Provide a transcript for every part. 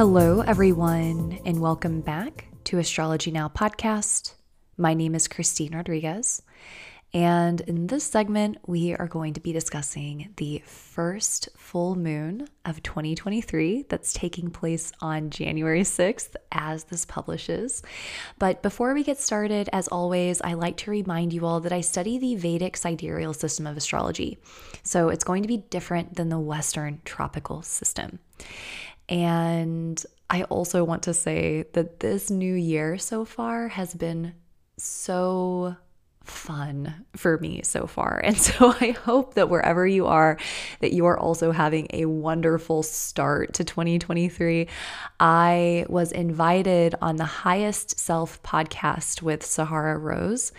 Hello, everyone, and welcome back to Astrology Now podcast. My name is Christine Rodriguez, and in this segment, we are going to be discussing the first full moon of 2023 that's taking place on January 6th as this publishes. But before we get started, as always, I like to remind you all that I study the Vedic sidereal system of astrology. So it's going to be different than the Western tropical system. And I also want to say that this new year so far has been so fun for me so far. And so I hope that wherever you are that you are also having a wonderful start to 2023. I was invited on the Highest Self podcast with Sahara Rose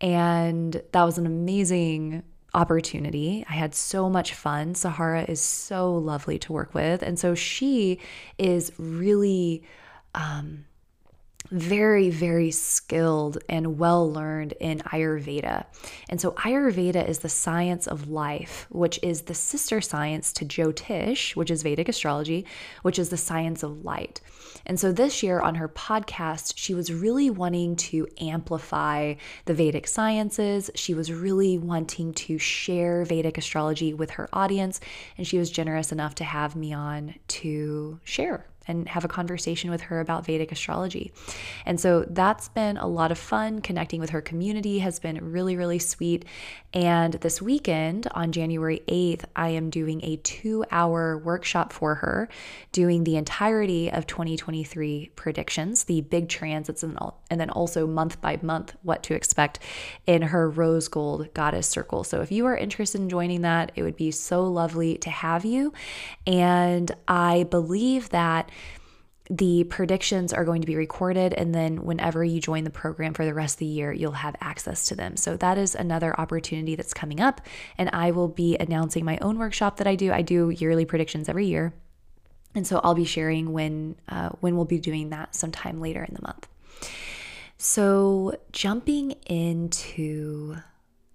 and that was an amazing opportunity. I had so much fun. Sahara is so lovely to work with. And so she is really um, very, very skilled and well learned in Ayurveda. And so, Ayurveda is the science of life, which is the sister science to Jyotish, which is Vedic astrology, which is the science of light. And so, this year on her podcast, she was really wanting to amplify the Vedic sciences. She was really wanting to share Vedic astrology with her audience. And she was generous enough to have me on to share and have a conversation with her about Vedic astrology. And so that's been a lot of fun. Connecting with her community has been really, really sweet. And this weekend on January 8th, I am doing a two hour workshop for her, doing the entirety of 2023 predictions, the big transits, and, and then also month by month what to expect in her rose gold goddess circle. So if you are interested in joining that, it would be so lovely to have you. And I believe that the predictions are going to be recorded and then whenever you join the program for the rest of the year you'll have access to them. So that is another opportunity that's coming up and i will be announcing my own workshop that i do. I do yearly predictions every year and so i'll be sharing when uh, when we'll be doing that sometime later in the month. So jumping into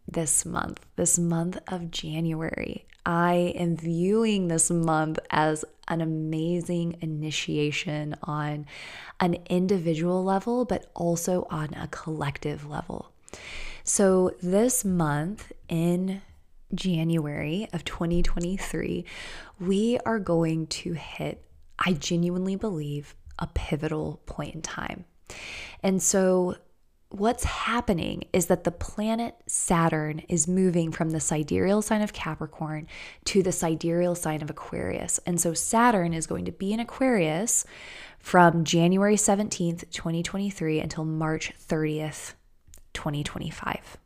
this month this month of january I am viewing this month as an amazing initiation on an individual level, but also on a collective level. So, this month in January of 2023, we are going to hit, I genuinely believe, a pivotal point in time. And so, what's happening is that the planet Saturn is moving from the sidereal sign of Capricorn to the sidereal sign of Aquarius. And so Saturn is going to be in Aquarius from January 17th, 2023 until March 30th, 2025.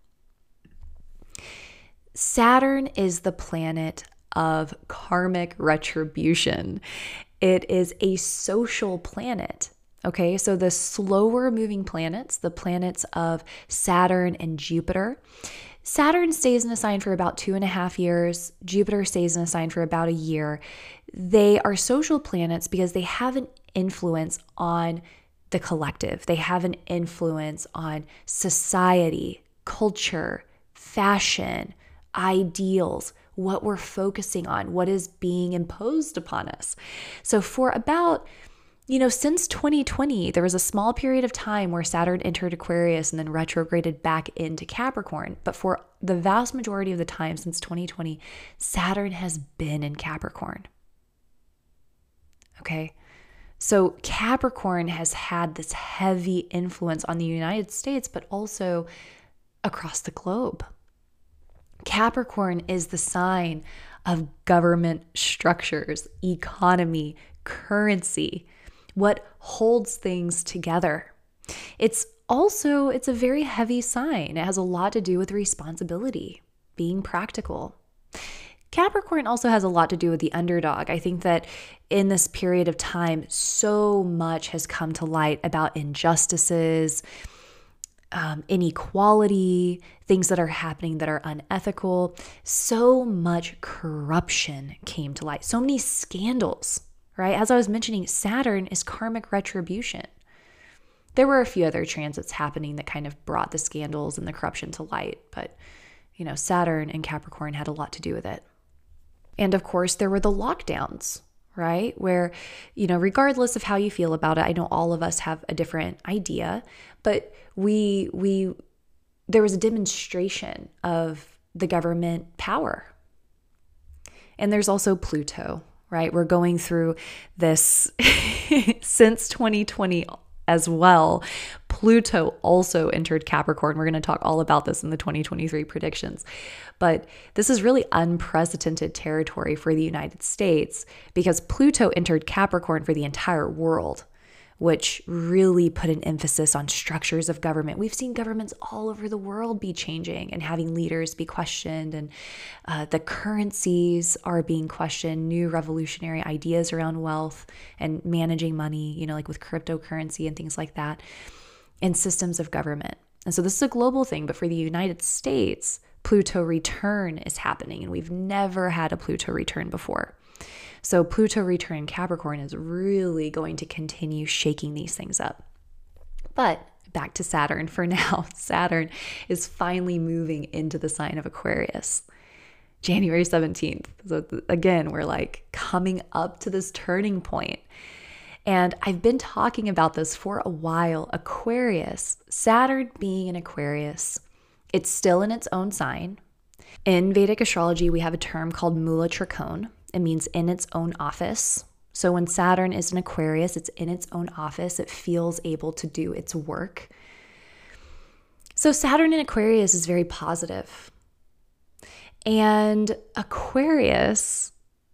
Saturn is the planet of karmic retribution. It is a social planet. Okay, so the slower moving planets, the planets of Saturn and Jupiter, Saturn stays in a sign for about two and a half years. Jupiter stays in a sign for about a year. They are social planets because they have an influence on the collective, they have an influence on society, culture, fashion, ideals, what we're focusing on, what is being imposed upon us. So, for about you know, since 2020, there was a small period of time where Saturn entered Aquarius and then retrograded back into Capricorn. But for the vast majority of the time since 2020, Saturn has been in Capricorn. Okay. So Capricorn has had this heavy influence on the United States, but also across the globe. Capricorn is the sign of government structures, economy, currency what holds things together. It's also it's a very heavy sign. It has a lot to do with responsibility, being practical. Capricorn also has a lot to do with the underdog. I think that in this period of time, so much has come to light about injustices, um, inequality, things that are happening that are unethical. So much corruption came to light, so many scandals right? As I was mentioning, Saturn is karmic retribution. There were a few other transits happening that kind of brought the scandals and the corruption to light, but you know, Saturn and Capricorn had a lot to do with it. And of course, there were the lockdowns, right? Where, you know, regardless of how you feel about it, I know all of us have a different idea, but we, we, there was a demonstration of the government power. And there's also Pluto, right? We're going through this since 2020 as well. Pluto also entered Capricorn. We're going to talk all about this in the 2023 predictions. But this is really unprecedented territory for the United States because Pluto entered Capricorn for the entire world which really put an emphasis on structures of government. We've seen governments all over the world be changing and having leaders be questioned, and uh, the currencies are being questioned, new revolutionary ideas around wealth and managing money, you know, like with cryptocurrency and things like that, and systems of government. And so this is a global thing, but for the United States, Pluto return is happening, and we've never had a Pluto return before. So Pluto return in Capricorn is really going to continue shaking these things up. But back to Saturn for now. Saturn is finally moving into the sign of Aquarius. January 17th. So again, we're like coming up to this turning point. And I've been talking about this for a while. Aquarius, Saturn being in Aquarius, it's still in its own sign. In Vedic astrology, we have a term called Mula Trikona, it means in its own office. So when Saturn is in Aquarius, it's in its own office. It feels able to do its work. So Saturn in Aquarius is very positive. And Aquarius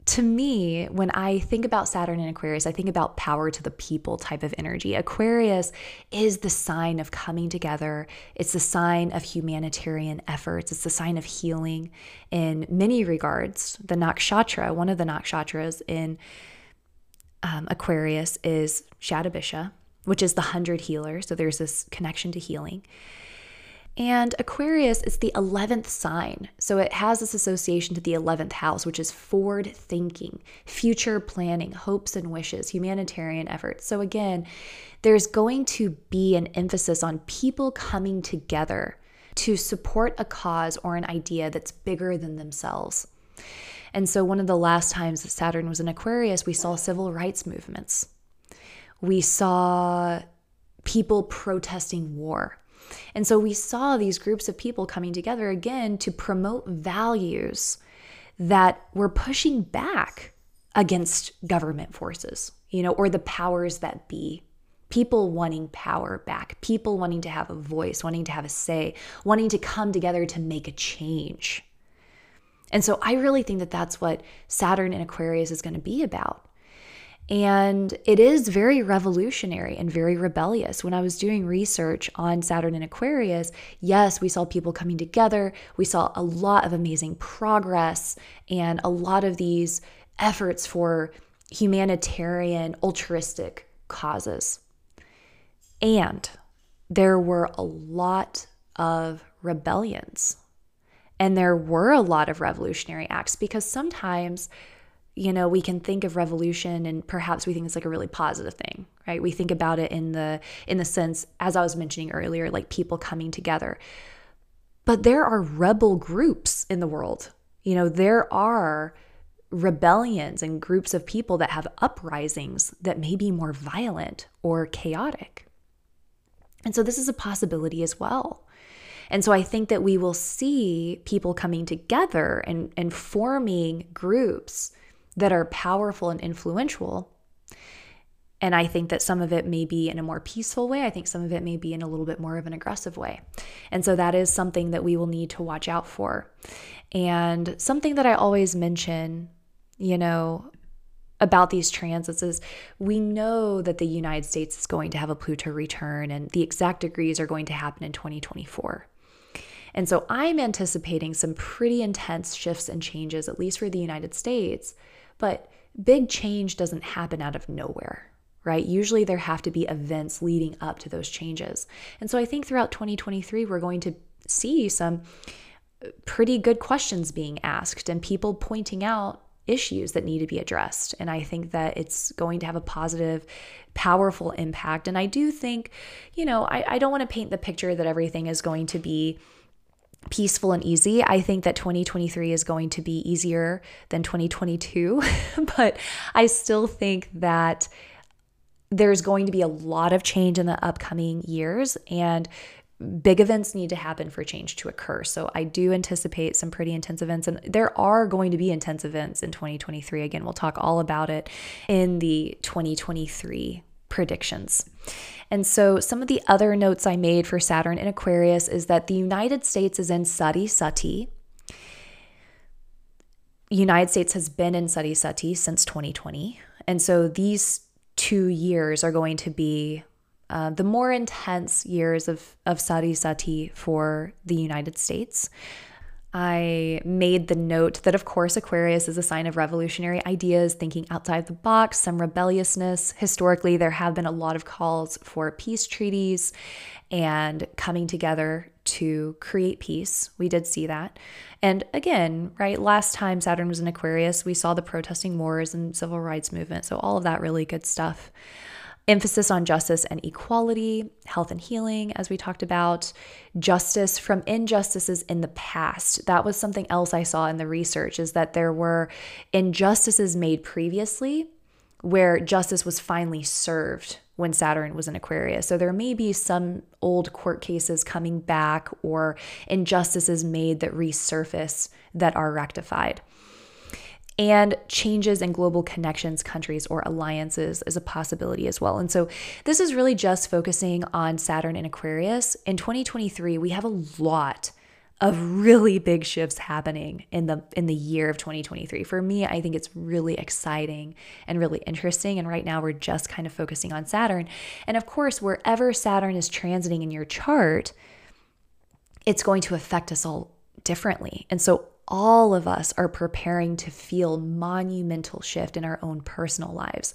to me, when I think about Saturn and Aquarius, I think about power to the people type of energy. Aquarius is the sign of coming together, it's the sign of humanitarian efforts, it's the sign of healing in many regards. The nakshatra, one of the nakshatras in um, Aquarius is Shatabisha, which is the hundred healer. So there's this connection to healing. And Aquarius is the 11th sign. So it has this association to the 11th house, which is forward thinking, future planning, hopes and wishes, humanitarian efforts. So again, there's going to be an emphasis on people coming together to support a cause or an idea that's bigger than themselves. And so, one of the last times that Saturn was in Aquarius, we saw civil rights movements. We saw people protesting war. And so we saw these groups of people coming together again to promote values that were pushing back against government forces, you know, or the powers that be. People wanting power back, people wanting to have a voice, wanting to have a say, wanting to come together to make a change. And so I really think that that's what Saturn in Aquarius is going to be about. And it is very revolutionary and very rebellious. When I was doing research on Saturn and Aquarius, yes, we saw people coming together. We saw a lot of amazing progress and a lot of these efforts for humanitarian, altruistic causes. And there were a lot of rebellions. And there were a lot of revolutionary acts because sometimes you know we can think of revolution and perhaps we think it's like a really positive thing right? We think about it in the in the sense as i was mentioning earlier like people coming together. But there are rebel groups in the world. You know there are rebellions and groups of people that have uprisings that may be more violent or chaotic. And so this is a possibility as well. And so I think that we will see people coming together and, and forming groups that are powerful and influential. And I think that some of it may be in a more peaceful way. I think some of it may be in a little bit more of an aggressive way. And so that is something that we will need to watch out for. And something that I always mention, you know, about these transits is we know that the United States is going to have a Pluto return and the exact degrees are going to happen in 2024. And so I'm anticipating some pretty intense shifts and changes, at least for the United States, but big change doesn't happen out of nowhere, right? Usually there have to be events leading up to those changes. And so I think throughout 2023, we're going to see some uh, pretty good questions being asked and people pointing out issues that need to be addressed. And I think that it's going to have a positive, powerful impact. And I do think, you know, I, I don't want to paint the picture that everything is going to be peaceful and easy. I think that 2023 is going to be easier than 2022, but I still think that there's going to be a lot of change in the upcoming years and big events need to happen for change to occur. So I do anticipate some pretty intense events and there are going to be intense events in 2023. Again, we'll talk all about it in the 2023 predictions. And so, some of the other notes I made for Saturn in Aquarius is that the United States is in Sade Sati. United States has been in Sade Sati since 2020. And so, these two years are going to be uh, the more intense years of, of Sade Sati for the United States. I made the note that, of course, Aquarius is a sign of revolutionary ideas, thinking outside the box, some rebelliousness. Historically, there have been a lot of calls for peace treaties and coming together to create peace. We did see that. And again, right, last time Saturn was in Aquarius, we saw the protesting wars and civil rights movement. So, all of that really good stuff emphasis on justice and equality, health and healing, as we talked about, justice from injustices in the past. That was something else I saw in the research is that there were injustices made previously where justice was finally served when Saturn was in Aquarius. So there may be some old court cases coming back or injustices made that resurface that are rectified and changes in global connections, countries, or alliances is a possibility as well. And so this is really just focusing on Saturn and Aquarius. In 2023, we have a lot of really big shifts happening in the in the year of 2023. For me, I think it's really exciting and really interesting and right now we're just kind of focusing on Saturn. And of course, wherever Saturn is transiting in your chart, it's going to affect us all differently. And so all of us are preparing to feel monumental shift in our own personal lives.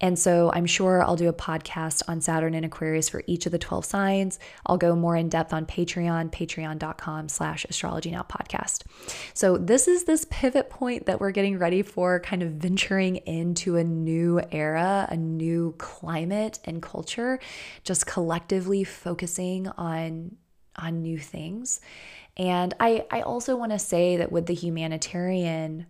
And so I'm sure I'll do a podcast on Saturn and Aquarius for each of the 12 signs. I'll go more in depth on Patreon, patreon.com slash astrology now podcast. So this is this pivot point that we're getting ready for kind of venturing into a new era, a new climate and culture, just collectively focusing on on new things. And I, I also want to say that with the humanitarian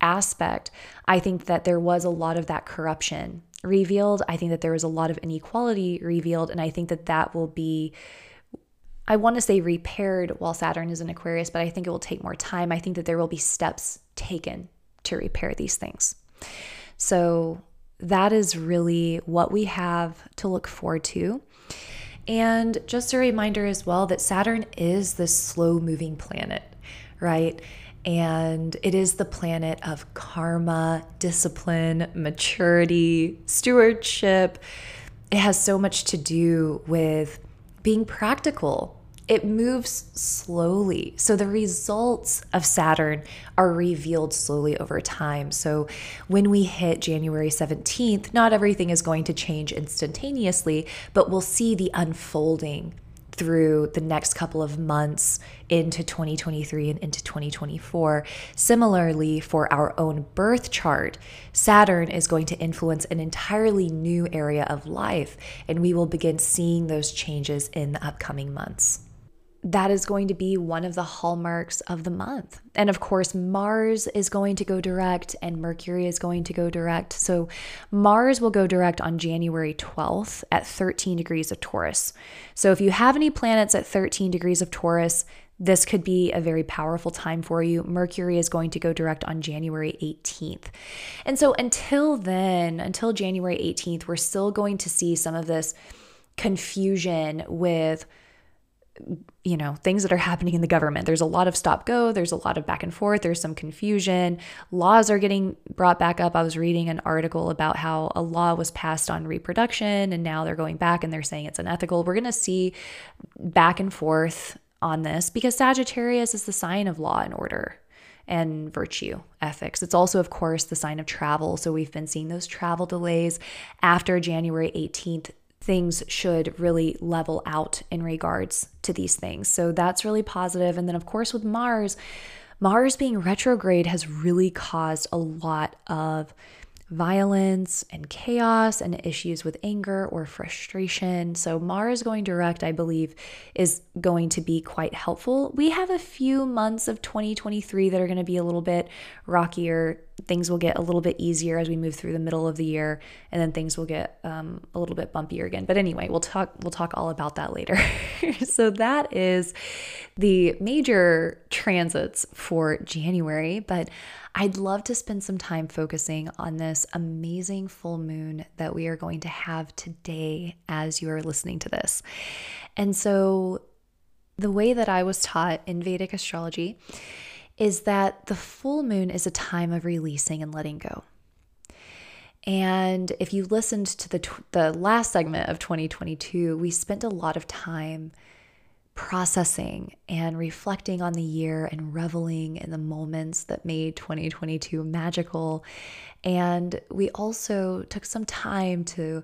aspect, I think that there was a lot of that corruption revealed. I think that there was a lot of inequality revealed. And I think that that will be, I want to say repaired while Saturn is in Aquarius, but I think it will take more time. I think that there will be steps taken to repair these things. So that is really what we have to look forward to. And just a reminder as well that Saturn is the slow moving planet, right? And it is the planet of karma, discipline, maturity, stewardship. It has so much to do with being practical, it moves slowly. So the results of Saturn are revealed slowly over time. So when we hit January 17th, not everything is going to change instantaneously, but we'll see the unfolding through the next couple of months into 2023 and into 2024. Similarly, for our own birth chart, Saturn is going to influence an entirely new area of life, and we will begin seeing those changes in the upcoming months that is going to be one of the hallmarks of the month. And of course, Mars is going to go direct and Mercury is going to go direct. So, Mars will go direct on January 12th at 13 degrees of Taurus. So, if you have any planets at 13 degrees of Taurus, this could be a very powerful time for you. Mercury is going to go direct on January 18th. And so, until then, until January 18th, we're still going to see some of this confusion with you know things that are happening in the government there's a lot of stop go there's a lot of back and forth there's some confusion laws are getting brought back up i was reading an article about how a law was passed on reproduction and now they're going back and they're saying it's unethical we're going to see back and forth on this because sagittarius is the sign of law and order and virtue ethics. It's also, of course, the sign of travel. So we've been seeing those travel delays after January 18th things should really level out in regards to these things. So that's really positive. And then, of course, with Mars, Mars being retrograde has really caused a lot of violence and chaos and issues with anger or frustration. So, Mars going direct, I believe, is going to be quite helpful. We have a few months of 2023 that are going to be a little bit rockier. Things will get a little bit easier as we move through the middle of the year, and then things will get um, a little bit bumpier again. But anyway, we'll talk. We'll talk all about that later. so that is the major transits for January. But I'd love to spend some time focusing on this amazing full moon that we are going to have today as you are listening to this. And so, the way that I was taught in Vedic astrology is that the full moon is a time of releasing and letting go. And if you listened to the the last segment of 2022, we spent a lot of time processing and reflecting on the year and reveling in the moments that made 2022 magical. And we also took some time to,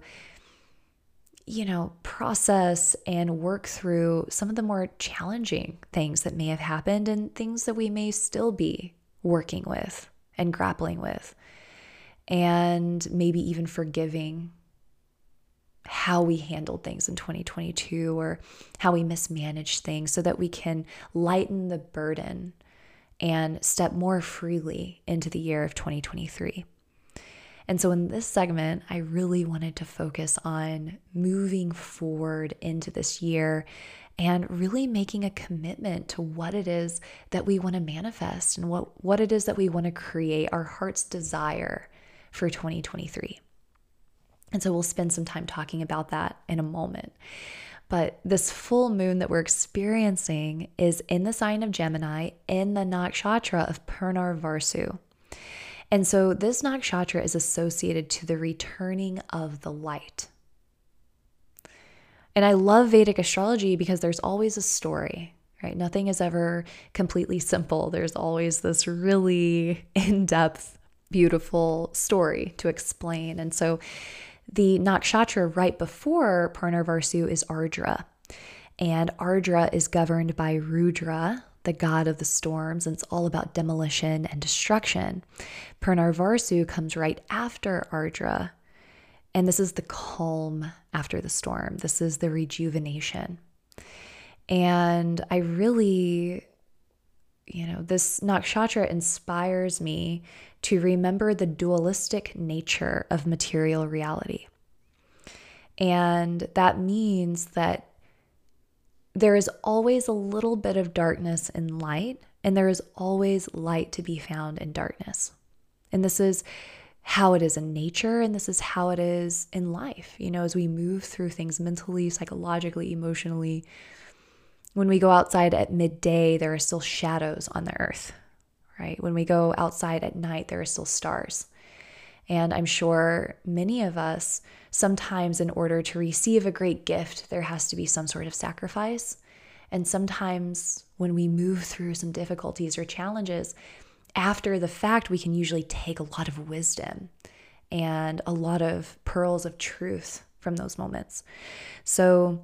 you know, process and work through some of the more challenging things that may have happened and things that we may still be working with and grappling with, and maybe even forgiving how we handled things in 2022 or how we mismanaged things so that we can lighten the burden and step more freely into the year of 2023. And so, in this segment, I really wanted to focus on moving forward into this year and really making a commitment to what it is that we want to manifest and what, what it is that we want to create, our heart's desire for 2023. And so we'll spend some time talking about that in a moment. But this full moon that we're experiencing is in the sign of Gemini in the nakshatra of Punarvasu. And so this nakshatra is associated to the returning of the light. And I love Vedic astrology because there's always a story, right? Nothing is ever completely simple. There's always this really in depth, beautiful story to explain. And so the nakshatra right before Punarvasu is Ardra. And Ardra is governed by Rudra, the god of the storms, and it's all about demolition and destruction. Punarvasu comes right after Ardra, and this is the calm after the storm. This is the rejuvenation. And I really, you know, this nakshatra inspires me to remember the dualistic nature of material reality. And that means that there is always a little bit of darkness in light, and there is always light to be found in darkness. And this is how it is in nature, and this is how it is in life. You know, as we move through things mentally, psychologically, emotionally, when we go outside at midday, there are still shadows on the earth right? When we go outside at night, there are still stars. And I'm sure many of us, sometimes in order to receive a great gift, there has to be some sort of sacrifice. And sometimes when we move through some difficulties or challenges, after the fact, we can usually take a lot of wisdom and a lot of pearls of truth from those moments. So,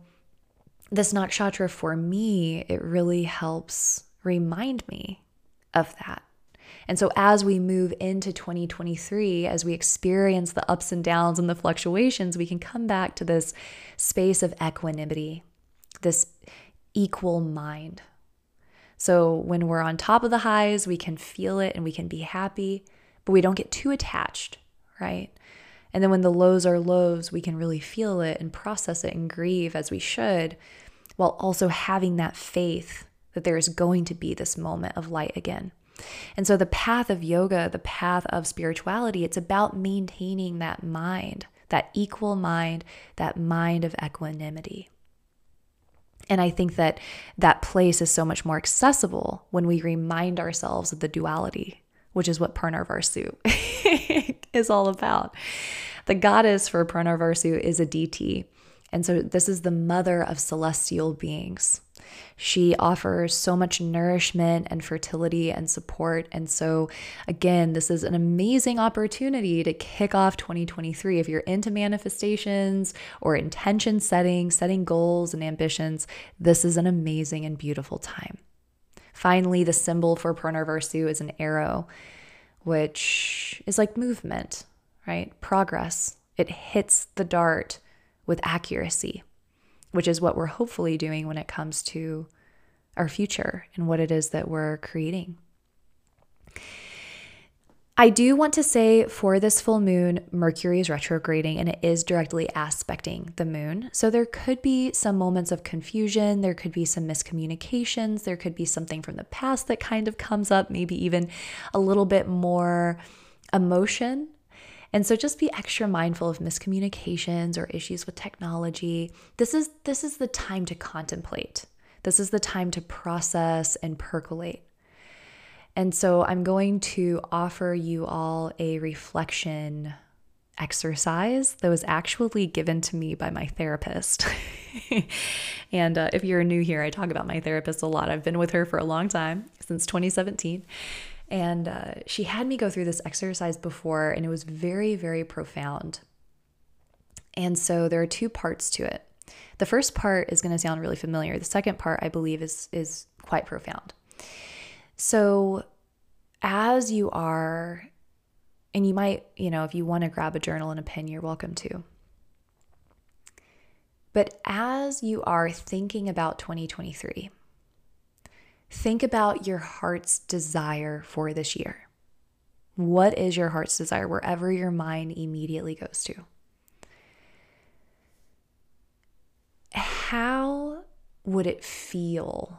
this nakshatra for me, it really helps remind me of that. And so, as we move into 2023, as we experience the ups and downs and the fluctuations, we can come back to this space of equanimity, this equal mind. So, when we're on top of the highs, we can feel it and we can be happy, but we don't get too attached, right? And then when the lows are lows, we can really feel it and process it and grieve as we should, while also having that faith that there is going to be this moment of light again. And so, the path of yoga, the path of spirituality, it's about maintaining that mind, that equal mind, that mind of equanimity. And I think that that place is so much more accessible when we remind ourselves of the duality, which is what Punarvasu is all about. The goddess for Punarvasu is a Aditi. And so this is the mother of celestial beings. She offers so much nourishment and fertility and support. And so, again, this is an amazing opportunity to kick off 2023. If you're into manifestations or intention setting, setting goals and ambitions, this is an amazing and beautiful time. Finally, the symbol for Punarvasu is an arrow, which is like movement, right? Progress. It hits the dart with accuracy, which is what we're hopefully doing when it comes to our future and what it is that we're creating. I do want to say for this full moon, Mercury is retrograding and it is directly aspecting the moon. So there could be some moments of confusion, there could be some miscommunications, there could be something from the past that kind of comes up, maybe even a little bit more emotion. And so just be extra mindful of miscommunications or issues with technology. This is this is the time to contemplate. This is the time to process and percolate. And so I'm going to offer you all a reflection exercise that was actually given to me by my therapist. and uh, if you're new here, I talk about my therapist a lot. I've been with her for a long time, since 2017. And uh, she had me go through this exercise before, and it was very, very profound. And so there are two parts to it. The first part is going to sound really familiar. The second part, I believe, is, is quite profound. So, as you are, and you might, you know, if you want to grab a journal and a pen, you're welcome to. But as you are thinking about 2023, think about your heart's desire for this year. What is your heart's desire wherever your mind immediately goes to? How would it feel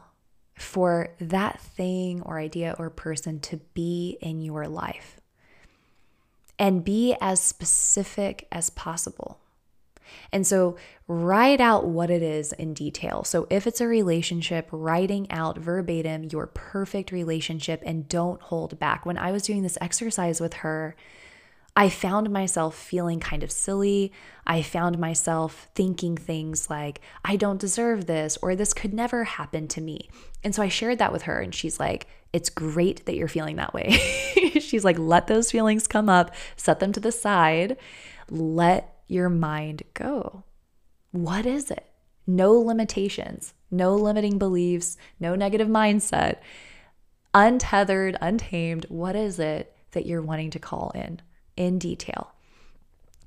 for that thing or idea or person to be in your life and be as specific as possible. And so, write out what it is in detail. So, if it's a relationship, writing out verbatim your perfect relationship and don't hold back. When I was doing this exercise with her, I found myself feeling kind of silly. I found myself thinking things like, I don't deserve this, or this could never happen to me. And so I shared that with her, and she's like, It's great that you're feeling that way. she's like, Let those feelings come up, set them to the side, let your mind go. What is it? No limitations, no limiting beliefs, no negative mindset, untethered, untamed. What is it that you're wanting to call in? in detail.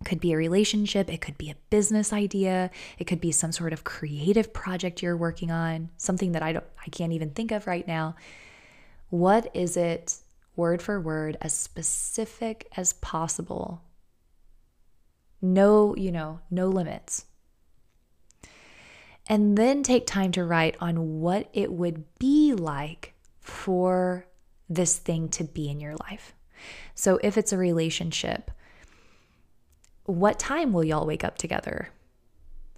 Could be a relationship, it could be a business idea, it could be some sort of creative project you're working on, something that I don't I can't even think of right now. What is it word for word as specific as possible? No, you know, no limits. And then take time to write on what it would be like for this thing to be in your life. So if it's a relationship, what time will y'all wake up together?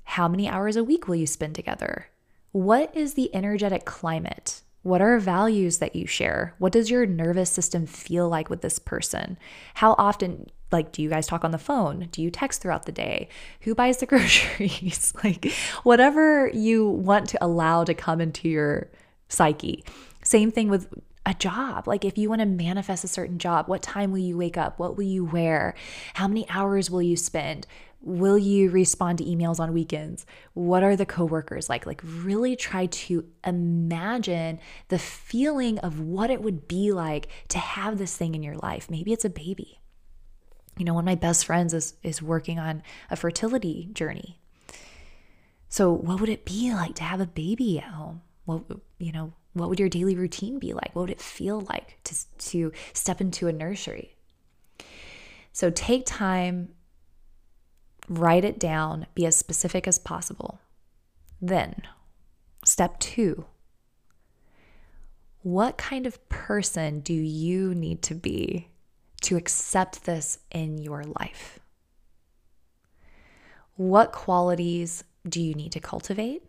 How many hours a week will you spend together? What is the energetic climate? What are values that you share? What does your nervous system feel like with this person? How often, like, do you guys talk on the phone? Do you text throughout the day? Who buys the groceries? like, whatever you want to allow to come into your psyche. Same thing with a job. Like, if you want to manifest a certain job, what time will you wake up? What will you wear? How many hours will you spend? Will you respond to emails on weekends? What are the coworkers like? Like, really try to imagine the feeling of what it would be like to have this thing in your life. Maybe it's a baby. You know, one of my best friends is, is working on a fertility journey. So, what would it be like to have a baby at home? Well, you know, what would your daily routine be like? What would it feel like to, to step into a nursery? So take time, write it down, be as specific as possible. Then, step two what kind of person do you need to be to accept this in your life? What qualities do you need to cultivate?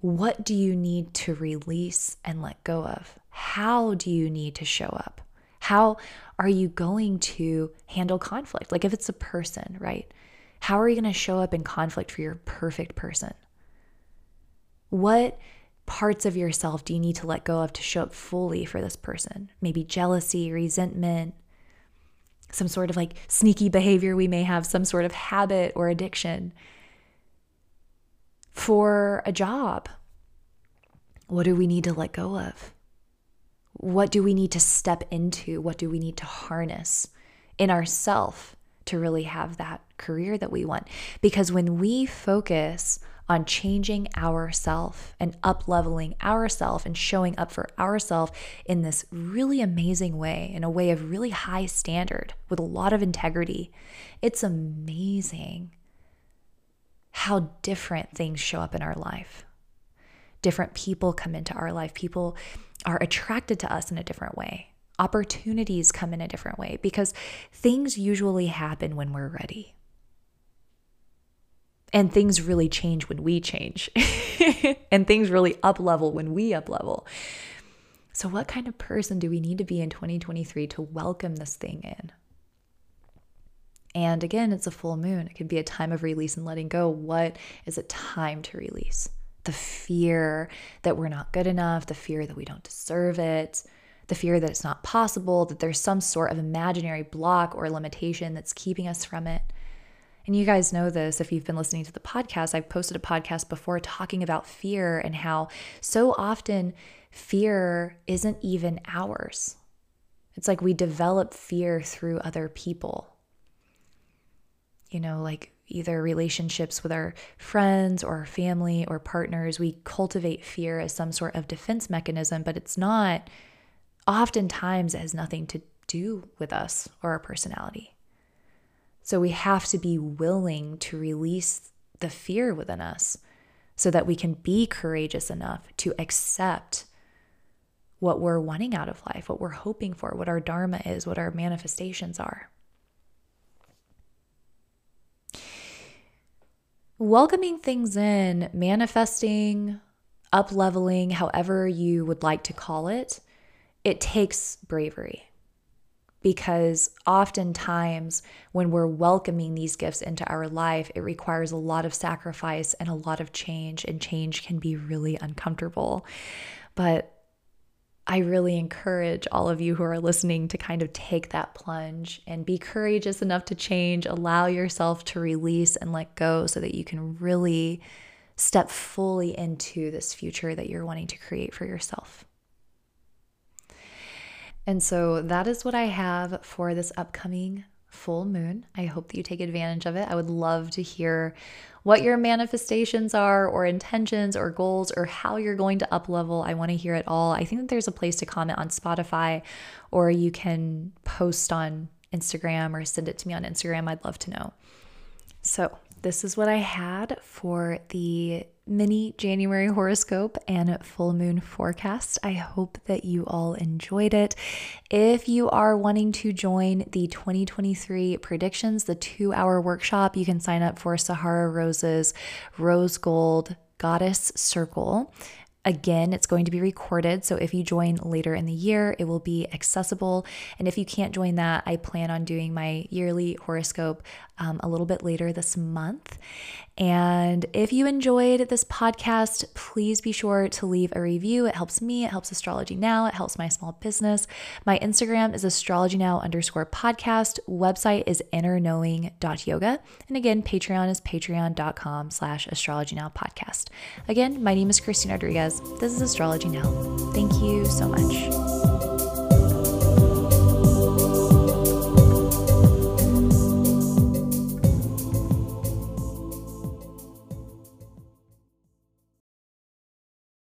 What do you need to release and let go of? How do you need to show up? How are you going to handle conflict? Like if it's a person, right? How are you going to show up in conflict for your perfect person? What parts of yourself do you need to let go of to show up fully for this person? Maybe jealousy, resentment, some sort of like sneaky behavior we may have, some sort of habit or addiction for a job? What do we need to let go of? What do we need to step into? What do we need to harness in ourself to really have that career that we want. Because when we focus on changing ourself and up leveling ourself and showing up for ourself in this really amazing way, in a way of really high standard with a lot of integrity, it's amazing how different things show up in our life. Different people come into our life. People are attracted to us in a different way. Opportunities come in a different way because things usually happen when we're ready. And things really change when we change. and things really up level when we up level. So, what kind of person do we need to be in 2023 to welcome this thing in? And again, it's a full moon. It could be a time of release and letting go. What is it time to release? The fear that we're not good enough, the fear that we don't deserve it, the fear that it's not possible, that there's some sort of imaginary block or limitation that's keeping us from it. And you guys know this if you've been listening to the podcast. I've posted a podcast before talking about fear and how so often fear isn't even ours. It's like we develop fear through other people. You know, like either relationships with our friends or our family or partners, we cultivate fear as some sort of defense mechanism, but it's not, oftentimes, it has nothing to do with us or our personality. So we have to be willing to release the fear within us so that we can be courageous enough to accept what we're wanting out of life, what we're hoping for, what our dharma is, what our manifestations are. Welcoming things in, manifesting, up leveling, however you would like to call it, it takes bravery because oftentimes when we're welcoming these gifts into our life, it requires a lot of sacrifice and a lot of change, and change can be really uncomfortable. But I really encourage all of you who are listening to kind of take that plunge and be courageous enough to change, allow yourself to release and let go so that you can really step fully into this future that you're wanting to create for yourself. And so that is what I have for this upcoming full moon. I hope that you take advantage of it. I would love to hear what your manifestations are or intentions or goals or how you're going to up level. I want to hear it all. I think that there's a place to comment on Spotify or you can post on Instagram or send it to me on Instagram. I'd love to know. So, this is what I had for the mini January horoscope and full moon forecast. I hope that you all enjoyed it. If you are wanting to join the 2023 predictions, the two hour workshop, you can sign up for Sahara Rose's Rose Gold Goddess Circle. Again, it's going to be recorded. So if you join later in the year, it will be accessible. And if you can't join that, I plan on doing my yearly horoscope um, a little bit later this month. And if you enjoyed this podcast, please be sure to leave a review. It helps me, it helps Astrology Now, it helps my small business. My Instagram is astrology now underscore podcast. Website is innerknowing.yoga. And again, Patreon is patreon.com slash astrology now podcast. Again, my name is Christine Rodriguez. This is Astrology Now. Thank you so much.